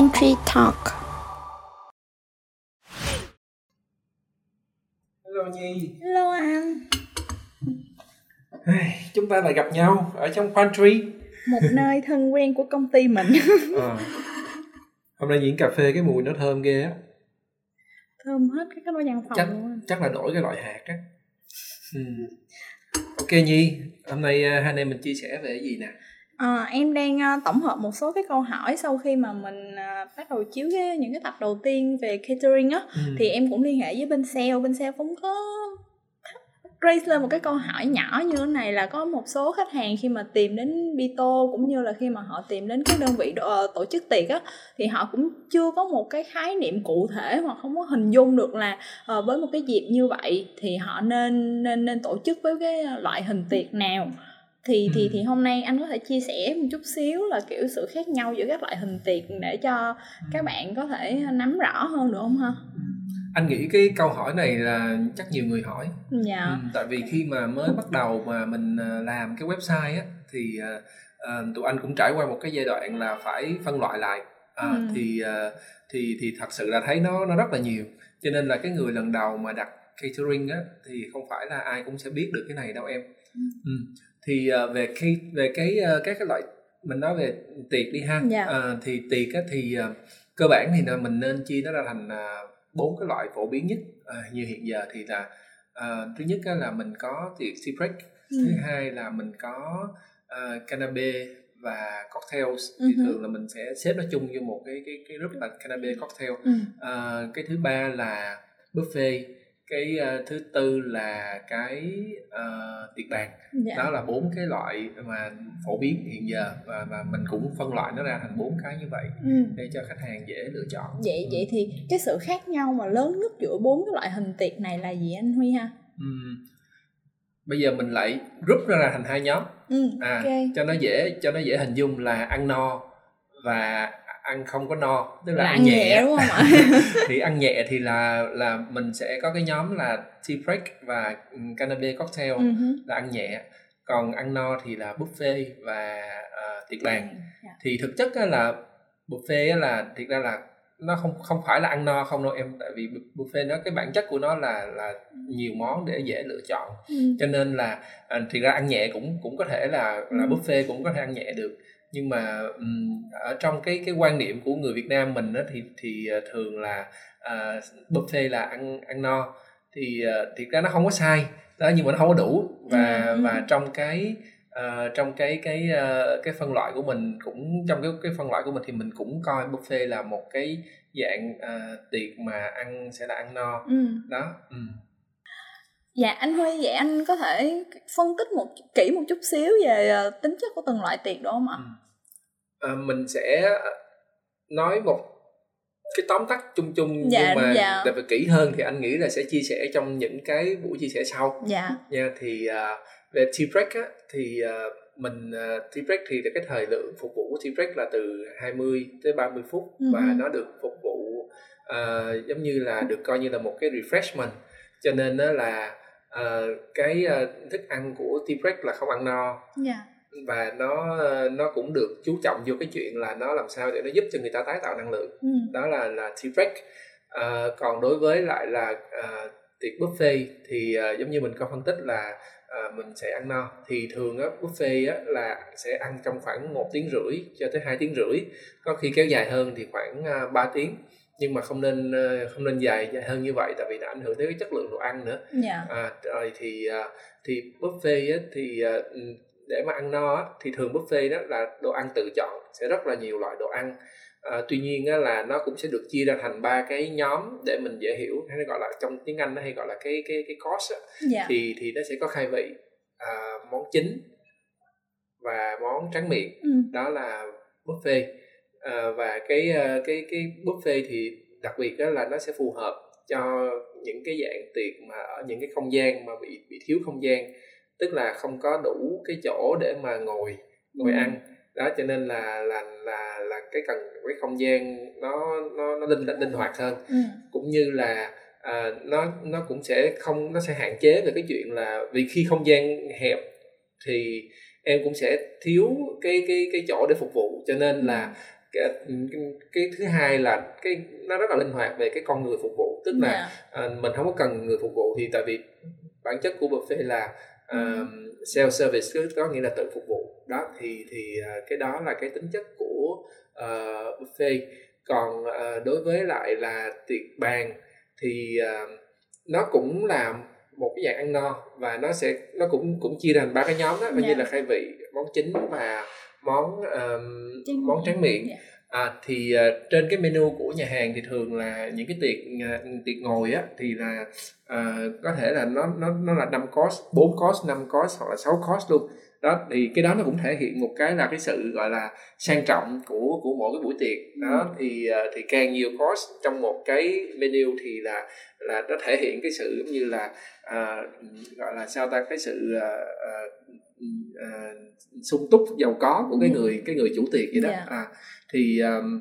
Pantry Talk. Hello Nhi, Hello anh chúng ta lại gặp nhau ở trong pantry. Một nơi thân quen của công ty mình Ờ. Hôm nay diễn cà phê cái mùi nó thơm ghê á, Thơm hết cái cái văn phòng chắc luôn chắc là đổi cái loại hạt á. Ừ. Ok Nhi, hôm nay à, hai anh em mình chia sẻ về cái gì nè? Ờ, Em đang ờ, tổng hợp một số cái câu hỏi sau khi mà mình ờ, bắt đầu chiếu cái, những cái tập đầu tiên về catering á Ừ. Thì em cũng liên hệ với bên sale, bên sale cũng có raise lên một cái câu hỏi nhỏ như thế này là có một số khách hàng khi mà tìm đến Bito cũng như là khi mà họ tìm đến cái đơn vị đo- tổ chức tiệc á thì họ cũng chưa có một cái khái niệm cụ thể hoặc không có hình dung được là ờ, với một cái dịp như vậy thì họ nên nên nên tổ chức với cái loại hình tiệc nào thì thì Ừ. thì hôm nay anh có thể chia sẻ một chút xíu là kiểu sự khác nhau giữa các loại hình tiệc để cho các bạn có thể nắm rõ hơn được không ha? Anh nghĩ cái câu hỏi này là chắc nhiều người hỏi. Dạ. Ừ, tại vì khi mà mới bắt đầu mà mình à, làm cái website á thì à, à, tụi anh cũng trải qua một cái giai đoạn là phải phân loại lại à, Ừ. thì à, thì thì thật sự là thấy nó nó rất là nhiều cho nên là cái người lần đầu mà đặt catering á thì không phải là ai cũng sẽ biết được cái này đâu em ừ. thì à, về cái về cái à, các cái loại mình nói về tiệc đi ha Dạ. à, thì tiệc á thì à, cơ bản thì là mình nên chia nó ra thành bốn cái loại phổ biến nhất à, như hiện giờ thì là à, thứ nhất á là mình có tiệc break Ừ. thứ hai là mình có uh, cannabis và cocktails thì Ừ hứ. thường là mình sẽ xếp nó chung vô một cái cái cái group là cannabis cocktail Ừ. À, cái thứ ba là buffet cái ờ, thứ tư là cái ờ, tiệc bàn Dạ. đó là bốn cái loại mà phổ biến hiện giờ và và mình cũng phân loại nó ra thành bốn cái như vậy Ừ. để cho khách hàng dễ lựa chọn Vậy vậy thì cái sự khác nhau mà lớn nhất giữa bốn cái loại hình tiệc này là gì anh Huy ha? Ừm. bây giờ mình lại group nó ra thành hai nhóm Ừ. à Ok. cho nó dễ cho nó dễ hình dung là ăn no và ăn không có no tức là, Là ăn nhẹ, nhẹ đúng không ạ? thì ăn nhẹ thì là là mình sẽ có cái nhóm là tea break và ừ, cannabis cocktail Ừ hứ. là ăn nhẹ còn ăn no thì là buffet và ờ, tiệc bàn Dạ. thì thực chất á là buffet á là thiệt ra là nó không không phải là ăn no không đâu em tại vì bu- buffet nó cái bản chất của nó là là nhiều món để dễ lựa chọn Ừ. cho nên là à, thì ra ăn nhẹ cũng cũng có thể là là Ừ. buffet cũng có thể ăn nhẹ được nhưng mà ừm, ở trong cái cái quan niệm của người Việt Nam mình đó thì thì à, thường là à, buffet là ăn ăn no thì à, thiệt ra nó không có sai đó nhưng mà nó không có đủ và Ừ, ừ. và trong cái ờ, trong cái cái ờ, cái phân loại của mình cũng trong cái cái phân loại của mình thì mình cũng coi buffet là một cái dạng ờ, tiệc mà ăn sẽ là ăn no Ừ. đó ừ. Dạ anh Huy vậy anh có thể phân tích một kỹ một chút xíu về ờ, tính chất của từng loại tiệc đó không ạ? Ừ. Ờ, mình sẽ nói một cái tóm tắt chung chung Dạ, nhưng mà dạ. để phải kỹ hơn thì anh nghĩ là sẽ chia sẻ trong những cái buổi chia sẻ sau Dạ. nha thì à, về tea break á thì à, mình à, tea break thì cái thời lượng phục vụ của tea break là từ 20 tới 30 phút Ừ và hứ. nó được phục vụ à, giống như là được coi như là một cái refreshment cho nên đó là à, cái à, thức ăn của break là không ăn no. Dạ. và nó ờ, nó cũng được chú trọng vô cái chuyện là nó làm sao để nó giúp cho người ta tái tạo năng lượng. Ừ. đó là là break à, còn đối với lại là à, tiệc buffet thì à, giống như mình có phân tích là à, mình sẽ ăn no. Thì thường á buffet á là sẽ ăn trong khoảng một tiếng rưỡi cho tới 2 tiếng rưỡi. Có khi kéo dài hơn thì khoảng à, 3 tiếng nhưng mà không nên ờ, không nên dài hơn như vậy tại vì nó ảnh hưởng tới cái chất lượng đồ ăn nữa Dạ. à, rồi thì à, thì buffet á, thì à, ừ, để mà ăn no á, thì thường buffet đó là đồ ăn tự chọn sẽ rất là nhiều loại đồ ăn à, tuy nhiên á, là nó cũng sẽ được chia ra thành ba cái nhóm để mình dễ hiểu hay gọi là trong tiếng Anh nó hay gọi là cái cái cái course á, Dạ. thì thì nó sẽ có khai vị à, món chính và món tráng miệng Ừ. đó là buffet à, và cái à, cái cái buffet thì đặc biệt đó là nó sẽ phù hợp cho những cái dạng tiệc mà ở những cái không gian mà bị bị thiếu không gian. Tức là không có đủ cái chỗ để mà ngồi ngồi Ừ. ăn đó cho nên là là là là cái cần cái không gian nó nó nó linh linh hoạt hơn. Ừ. cũng như là à, nó nó cũng sẽ không nó sẽ hạn chế về cái chuyện là vì khi không gian hẹp thì em cũng sẽ thiếu cái cái cái chỗ để phục vụ. Cho nên là cái, cái, cái thứ hai là cái nó rất là linh hoạt về cái con người phục vụ. Tức là Dạ. à, mình không có cần người phục vụ thì tại vì bản chất của buffet là uh, self service có nghĩa là tự phục vụ. Đó thì thì à, cái đó là cái tính chất của uh, buffet. Còn à, đối với lại là tiệc bàn thì à, nó cũng là một cái dạng ăn no và nó sẽ nó cũng cũng chia thành ba cái nhóm đó. Coi như Dạ. là khai vị món chính và món um, Tráng món tráng miệng Dạ. À, thì à, trên cái menu của nhà hàng thì thường là những cái tiệc à, tiệc ngồi á thì là à, có thể là nó nó nó là 5 course, 4 course, 5 course hoặc là 6 course luôn. Đó thì cái đó nó cũng thể hiện một cái là cái sự gọi là sang trọng của của mỗi cái buổi tiệc. Đó thì à, thì càng nhiều course trong một cái menu thì là là nó thể hiện cái sự giống như là à, gọi là sao ta cái sự à, à, sung túc giàu có của cái Ừ. người cái người chủ tiệc vậy đó. Dạ. À, thì um,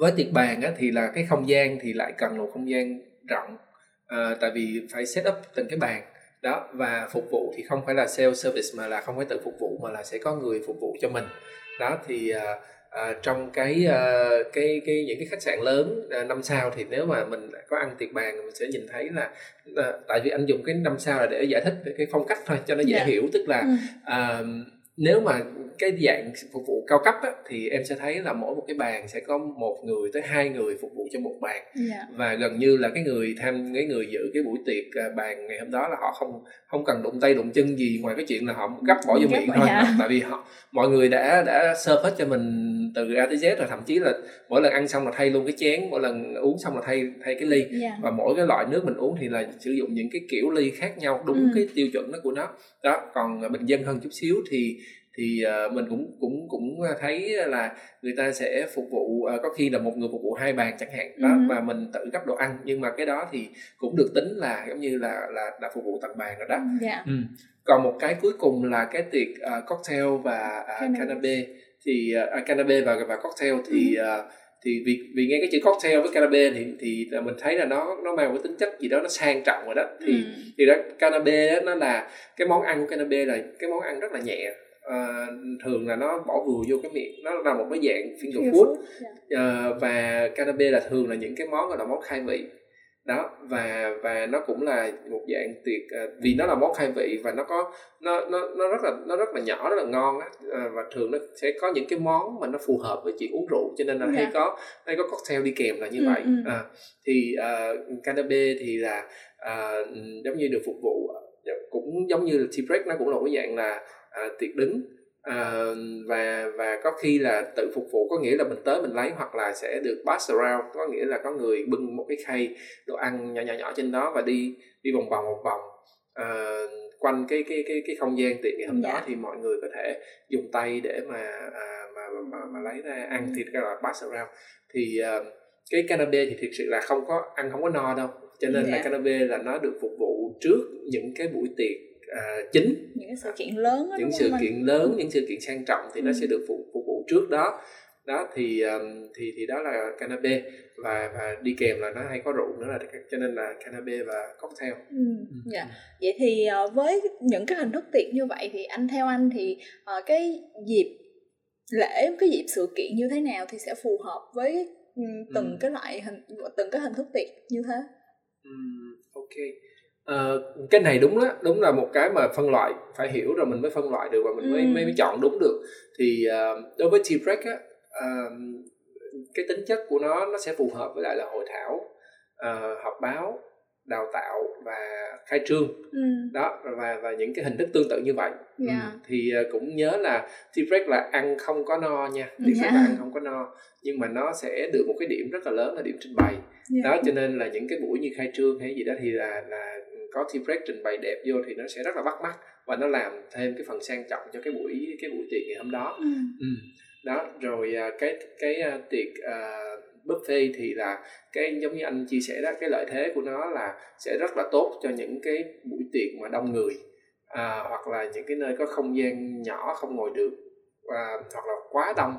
với tiệc bàn á, thì là cái không gian thì lại cần một không gian rộng à, tại vì phải set up từng cái bàn đó và phục vụ thì không phải là self service mà là không phải tự phục vụ mà là sẽ có người phục vụ cho mình đó thì à, trong cái à, cái cái những cái khách sạn lớn à, năm sao thì nếu mà mình có ăn tiệc bàn mình sẽ nhìn thấy là à, tại vì anh dùng cái năm sao là để giải thích về cái phong cách thôi cho nó dễ Dạ. hiểu tức là Ừ. nếu mà cái dạng phục vụ cao cấp á, thì em sẽ thấy là mỗi một cái bàn sẽ có một người tới hai người phục vụ cho một bàn Dạ. và gần như là cái người tham cái người dự cái buổi tiệc à, bàn ngày hôm đó là họ không không cần đụng tay đụng chân gì ngoài cái chuyện là họ gấp bỏ vô miệng thôi dạ. tại vì họ mọi người đã đã serve hết cho mình từ A tới Z rồi thậm chí là mỗi lần ăn xong là thay luôn cái chén mỗi lần uống xong là thay thay cái ly Dạ. và mỗi cái loại nước mình uống thì là sử dụng những cái kiểu ly khác nhau đúng Ừ. cái tiêu chuẩn đó của nó đó còn bình dân hơn chút xíu thì thì à, mình cũng cũng cũng thấy là người ta sẽ phục vụ à, có khi là một người phục vụ hai bàn chẳng hạn đó Ừ. và mình tự gấp đồ ăn nhưng mà cái đó thì cũng được tính là giống như là là đã phục vụ tận bàn rồi đó Dạ. Ừ. Còn một cái cuối cùng là cái tiệc uh, cocktail và uh, Cannabis. cannabis thì uh, cannabis và và cocktail thì uh, thì vì vì nghe cái chữ cocktail với cannabis thì thì mình thấy là nó nó mang một cái tính chất gì đó nó sang trọng rồi đó thì Ừ. thì đó cannabis đó, nó là cái món ăn của cannabis là cái món ăn rất là nhẹ Ờ, thường là nó bỏ vừa vô cái miệng nó là một cái dạng finger food. Ờ, và cannabis là thường là những cái món gọi là món khai vị đó và và nó cũng là một dạng tiệc ờ, vì nó là món khai vị và nó có nó nó nó rất là nó rất là nhỏ rất là ngon á và thường nó sẽ có những cái món mà nó phù hợp với chuyện uống rượu cho nên là hay Dạ. có hay có cocktail đi kèm là như Ừ, vậy ừ. à, thì uh, cannabis thì là ờ, giống như được phục vụ cũng giống như là tea break nó cũng là một cái dạng là à, tiệc đứng. À, và và có khi là tự phục vụ có nghĩa là mình tới mình lấy hoặc là sẽ được pass around có nghĩa là có người bưng một cái khay đồ ăn nhỏ nhỏ nhỏ trên đó và đi đi vòng vòng vòng vòng. À, quanh cái cái cái cái không gian tiệc ngày hôm đó Dạ. thì mọi người có thể dùng tay để mà à, mà, mà mà lấy ra ăn thì cái là pass around. Thì à, cái cannabis thì thực sự là không có ăn không có no đâu. Cho nên là Dạ. cannabis là nó được phục vụ trước những cái buổi tiệc à, chính những cái sự kiện lớn đó, những sự anh? kiện lớn những sự kiện sang trọng thì nó Ừ. sẽ được phục, phục vụ trước đó đó thì um, thì thì đó là cannabis và và đi kèm là nó hay có rượu nữa là cho nên là cannabis và cocktail Ừ, dạ. Vậy thì ờ, với những cái hình thức tiệc như vậy thì anh theo anh thì ờ, cái dịp lễ cái dịp sự kiện như thế nào thì sẽ phù hợp với ừ, từng Ừ. cái loại hình từng cái hình thức tiệc như thế. Ừm, ok Ờ, cái này đúng đó đúng là một cái mà phân loại phải hiểu rồi mình mới phân loại được và mình mới Ừ. mới, mới chọn đúng được thì ờ, đối với break á ờ, cái tính chất của nó nó sẽ phù hợp với lại là hội thảo ờ, họp báo đào tạo và khai trương Ừ. đó và và những cái hình thức tương tự như vậy Dạ. ừ. thì ờ, cũng nhớ là break là ăn không có no nha Dạ. là ăn không có no nhưng mà nó sẽ được một cái điểm rất là lớn là điểm trình bày Dạ. đó cho nên là những cái buổi như khai trương hay gì đó thì là là có tea break trình bày đẹp vô thì nó sẽ rất là bắt mắt và nó làm thêm cái phần sang trọng cho cái buổi cái buổi tiệc ngày hôm đó Ừ. ừ. đó rồi à, cái cái à, tiệc à, buffet thì là cái giống như anh chia sẻ đó cái lợi thế của nó là sẽ rất là tốt cho những cái buổi tiệc mà đông người à, hoặc là những cái nơi có không gian nhỏ không ngồi được à, hoặc là quá đông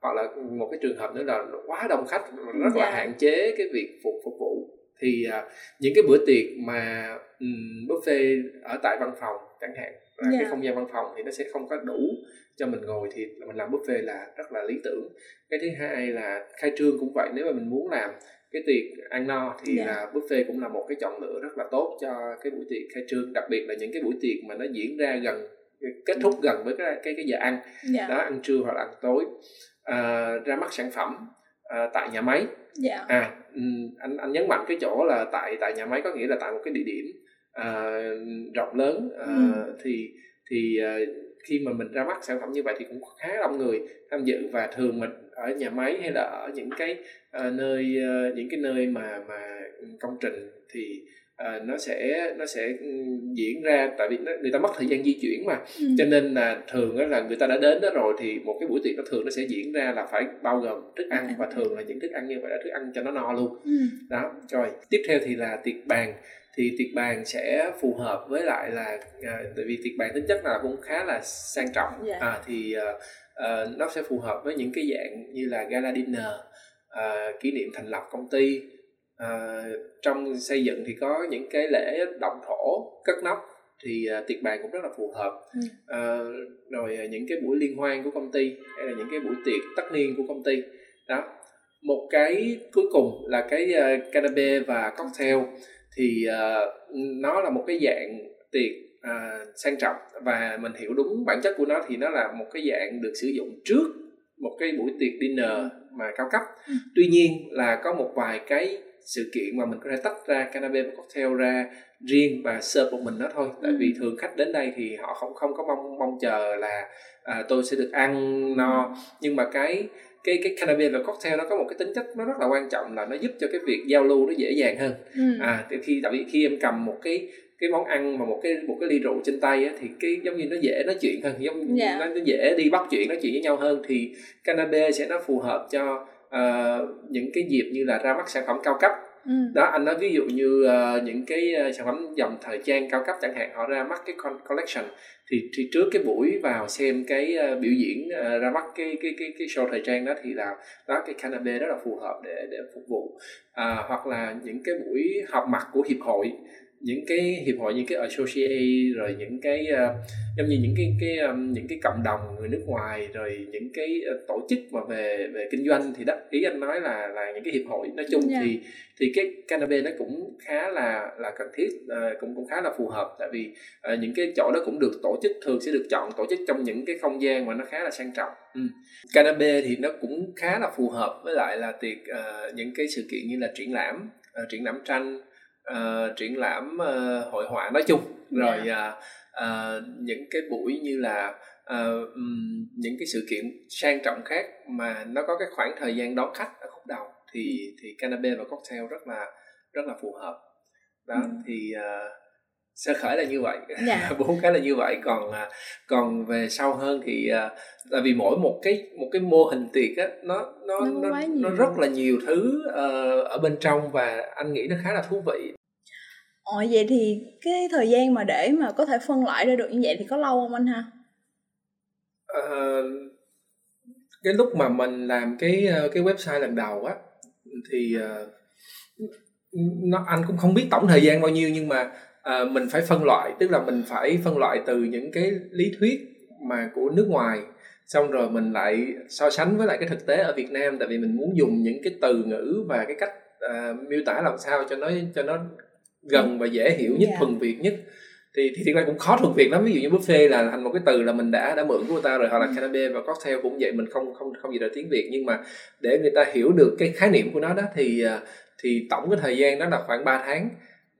hoặc là một cái trường hợp nữa là quá đông khách rất là Dạ. hạn chế cái việc phục phục vụ thì à, những cái bữa tiệc mà um, buffet ở tại văn phòng chẳng hạn. Là Dạ. cái không gian văn phòng thì nó sẽ không có đủ cho mình ngồi thì mình làm buffet là rất là lý tưởng. Cái thứ hai là khai trương cũng vậy nếu mà mình muốn làm cái tiệc ăn no thì Dạ. là buffet cũng là một cái chọn lựa rất là tốt cho cái buổi tiệc khai trương đặc biệt là những cái buổi tiệc mà nó diễn ra gần kết thúc gần với cái cái cái giờ ăn. Dạ. Đó ăn trưa hoặc là ăn tối. À, ra mắt sản phẩm à, tại nhà máy. Dạ. À anh anh nhấn mạnh cái chỗ là tại tại nhà máy có nghĩa là tại một cái địa điểm à, rộng lớn à, Ừ. thì thì à, khi mà mình ra mắt sản phẩm như vậy thì cũng khá đông người tham dự và thường mình ở nhà máy hay là ở những cái à, nơi à, những cái nơi mà mà công trình thì à, nó sẽ nó sẽ ừm, diễn ra tại vì nó, người ta mất thời gian di chuyển mà ừ. cho nên là thường là người ta đã đến đó rồi thì một cái buổi tiệc nó thường nó sẽ diễn ra là phải bao gồm thức ăn và thường là những thức ăn như vậy là thức ăn cho nó no luôn Ừ. đó rồi tiếp theo thì là tiệc bàn thì tiệc bàn sẽ phù hợp với lại là à, tại vì tiệc bàn tính chất là cũng khá là sang trọng. Dạ. à, thì à, à, nó sẽ phù hợp với những cái dạng như là gala dinner à, kỷ niệm thành lập công ty. À, trong xây dựng thì có những cái lễ động thổ cất nóc thì à, tiệc bàn cũng rất là phù hợp. Ừ. à, rồi à, những cái buổi liên hoan của công ty hay là những cái buổi tiệc tất niên của công ty. Đó. Một cái cuối cùng là cái uh, canapé và cocktail thì à, nó là một cái dạng tiệc à, sang trọng và mình hiểu đúng bản chất của nó thì nó là một cái dạng được sử dụng trước một cái buổi tiệc dinner mà cao cấp Ừ. tuy nhiên là có một vài cái sự kiện mà mình có thể tách ra canapé và cocktail ra riêng và serve một mình nó thôi tại Ừ. vì thường khách đến đây thì họ không không có mong mong chờ là à, tôi sẽ được ăn no nhưng mà cái cái cái canapé và cocktail nó có một cái tính chất nó rất là quan trọng là nó giúp cho cái việc giao lưu nó dễ dàng hơn Ừ. à thì khi tại vì khi em cầm một cái cái món ăn mà một cái một cái ly rượu trên tay á, thì cái giống như nó dễ nói chuyện hơn giống Dạ. nó, nó dễ đi bắt chuyện nói chuyện với nhau hơn thì canapé sẽ nó phù hợp cho ờ, những cái dịp như là ra mắt sản phẩm cao cấp Ừ. đó anh nói ví dụ như uh, những cái uh, sản phẩm dòng thời trang cao cấp chẳng hạn họ ra mắt cái con- collection thì, thì trước cái buổi vào xem cái uh, biểu diễn uh, ra mắt cái cái cái cái show thời trang đó thì là đó cái canapé rất là phù hợp để để phục vụ uh, hoặc là những cái buổi họp mặt của hiệp hội những cái hiệp hội như cái associate rồi những cái ờ, giống như những cái cái um, những cái cộng đồng người nước ngoài rồi những cái ờ, tổ chức mà về về kinh doanh thì đó ý anh nói là là những cái hiệp hội nói chung Dạ. thì thì cái canapé nó cũng khá là là cần thiết ờ, cũng cũng khá là phù hợp tại vì ờ, những cái chỗ đó cũng được tổ chức thường sẽ được chọn tổ chức trong những cái không gian mà nó khá là sang trọng ừ. canapé thì nó cũng khá là phù hợp với lại là tiệc ờ, những cái sự kiện như là triển lãm ờ, triển lãm tranh ờ, triển lãm ờ, hội họa nói chung. Rồi ờ, ờ, những cái buổi như là ờ, ừm, những cái sự kiện sang trọng khác mà nó có cái khoảng thời gian đón khách ở khúc đầu thì thì canapé và cocktail rất là rất là phù hợp. Đó Ừ. thì ờ, sơ khởi là như vậy Dạ. bốn cái là như vậy còn à, còn về sau hơn thì à, tại vì mỗi một cái một cái mô hình tiệc á nó nó Nó nó, nó rất là nhiều thứ ờ, ở bên trong và anh nghĩ nó khá là thú vị Ồ vậy thì cái thời gian mà để mà có thể phân loại ra được như vậy thì có lâu không anh ha? Ờ, cái lúc mà mình làm cái ờ, cái website lần đầu á thì ờ, nó anh cũng không biết tổng thời gian bao nhiêu nhưng mà ờ, mình phải phân loại tức là mình phải phân loại từ những cái lý thuyết mà của nước ngoài xong rồi mình lại so sánh với lại cái thực tế ở Việt Nam tại vì mình muốn dùng những cái từ ngữ và cái cách ờ, miêu tả làm sao cho nó cho nó gần và dễ hiểu nhất Dạ. thuần Việt nhất thì thì thực ra cũng khó thuần Việt lắm ví dụ như buffet là thành một cái từ là mình đã đã mượn của người ta rồi hoặc là Ừ. canapé và cocktail cũng vậy mình không không không gì là tiếng Việt nhưng mà để người ta hiểu được cái khái niệm của nó đó thì à, thì tổng cái thời gian đó là khoảng 3 tháng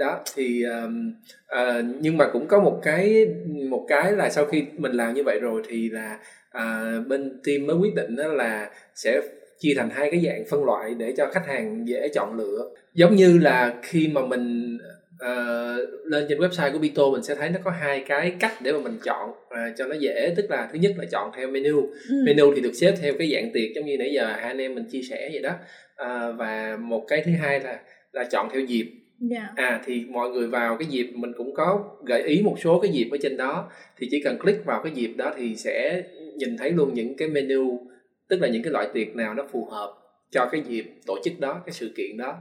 đó thì um, à, nhưng mà cũng có một cái một cái là sau khi mình làm như vậy rồi thì là à, bên team mới quyết định đó là sẽ chia thành hai cái dạng phân loại để cho khách hàng dễ chọn lựa. Giống như là khi mà mình ờ, lên trên website của Bito mình sẽ thấy nó có hai cái cách để mà mình chọn à, cho nó dễ. Tức là thứ nhất là chọn theo menu. Ừ. menu thì được xếp theo cái dạng tiệc giống như nãy giờ hai anh em mình chia sẻ vậy đó. À, và một cái thứ hai là là chọn theo dịp Dạ. à thì mọi người vào cái dịp mình cũng có gợi ý một số cái dịp ở trên đó thì chỉ cần click vào cái dịp đó thì sẽ nhìn thấy luôn những cái menu tức là những cái loại tiệc nào nó phù hợp cho cái dịp tổ chức đó cái sự kiện đó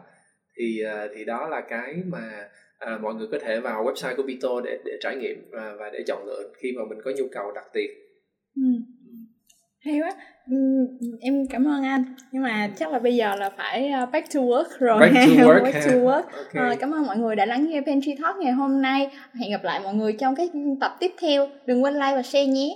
thì à, thì đó là cái mà à, mọi người có thể vào website của Vito để để trải nghiệm và, và để chọn lựa khi mà mình có nhu cầu đặt tiền ừ. Hay quá. Em cảm ơn anh. Nhưng mà chắc là bây giờ là phải uh, back to work rồi. Back to work, back to work. okay. À, cảm ơn mọi người đã lắng nghe Pantry Talk ngày hôm nay. Hẹn gặp lại mọi người trong cái tập tiếp theo. Đừng quên like và share nhé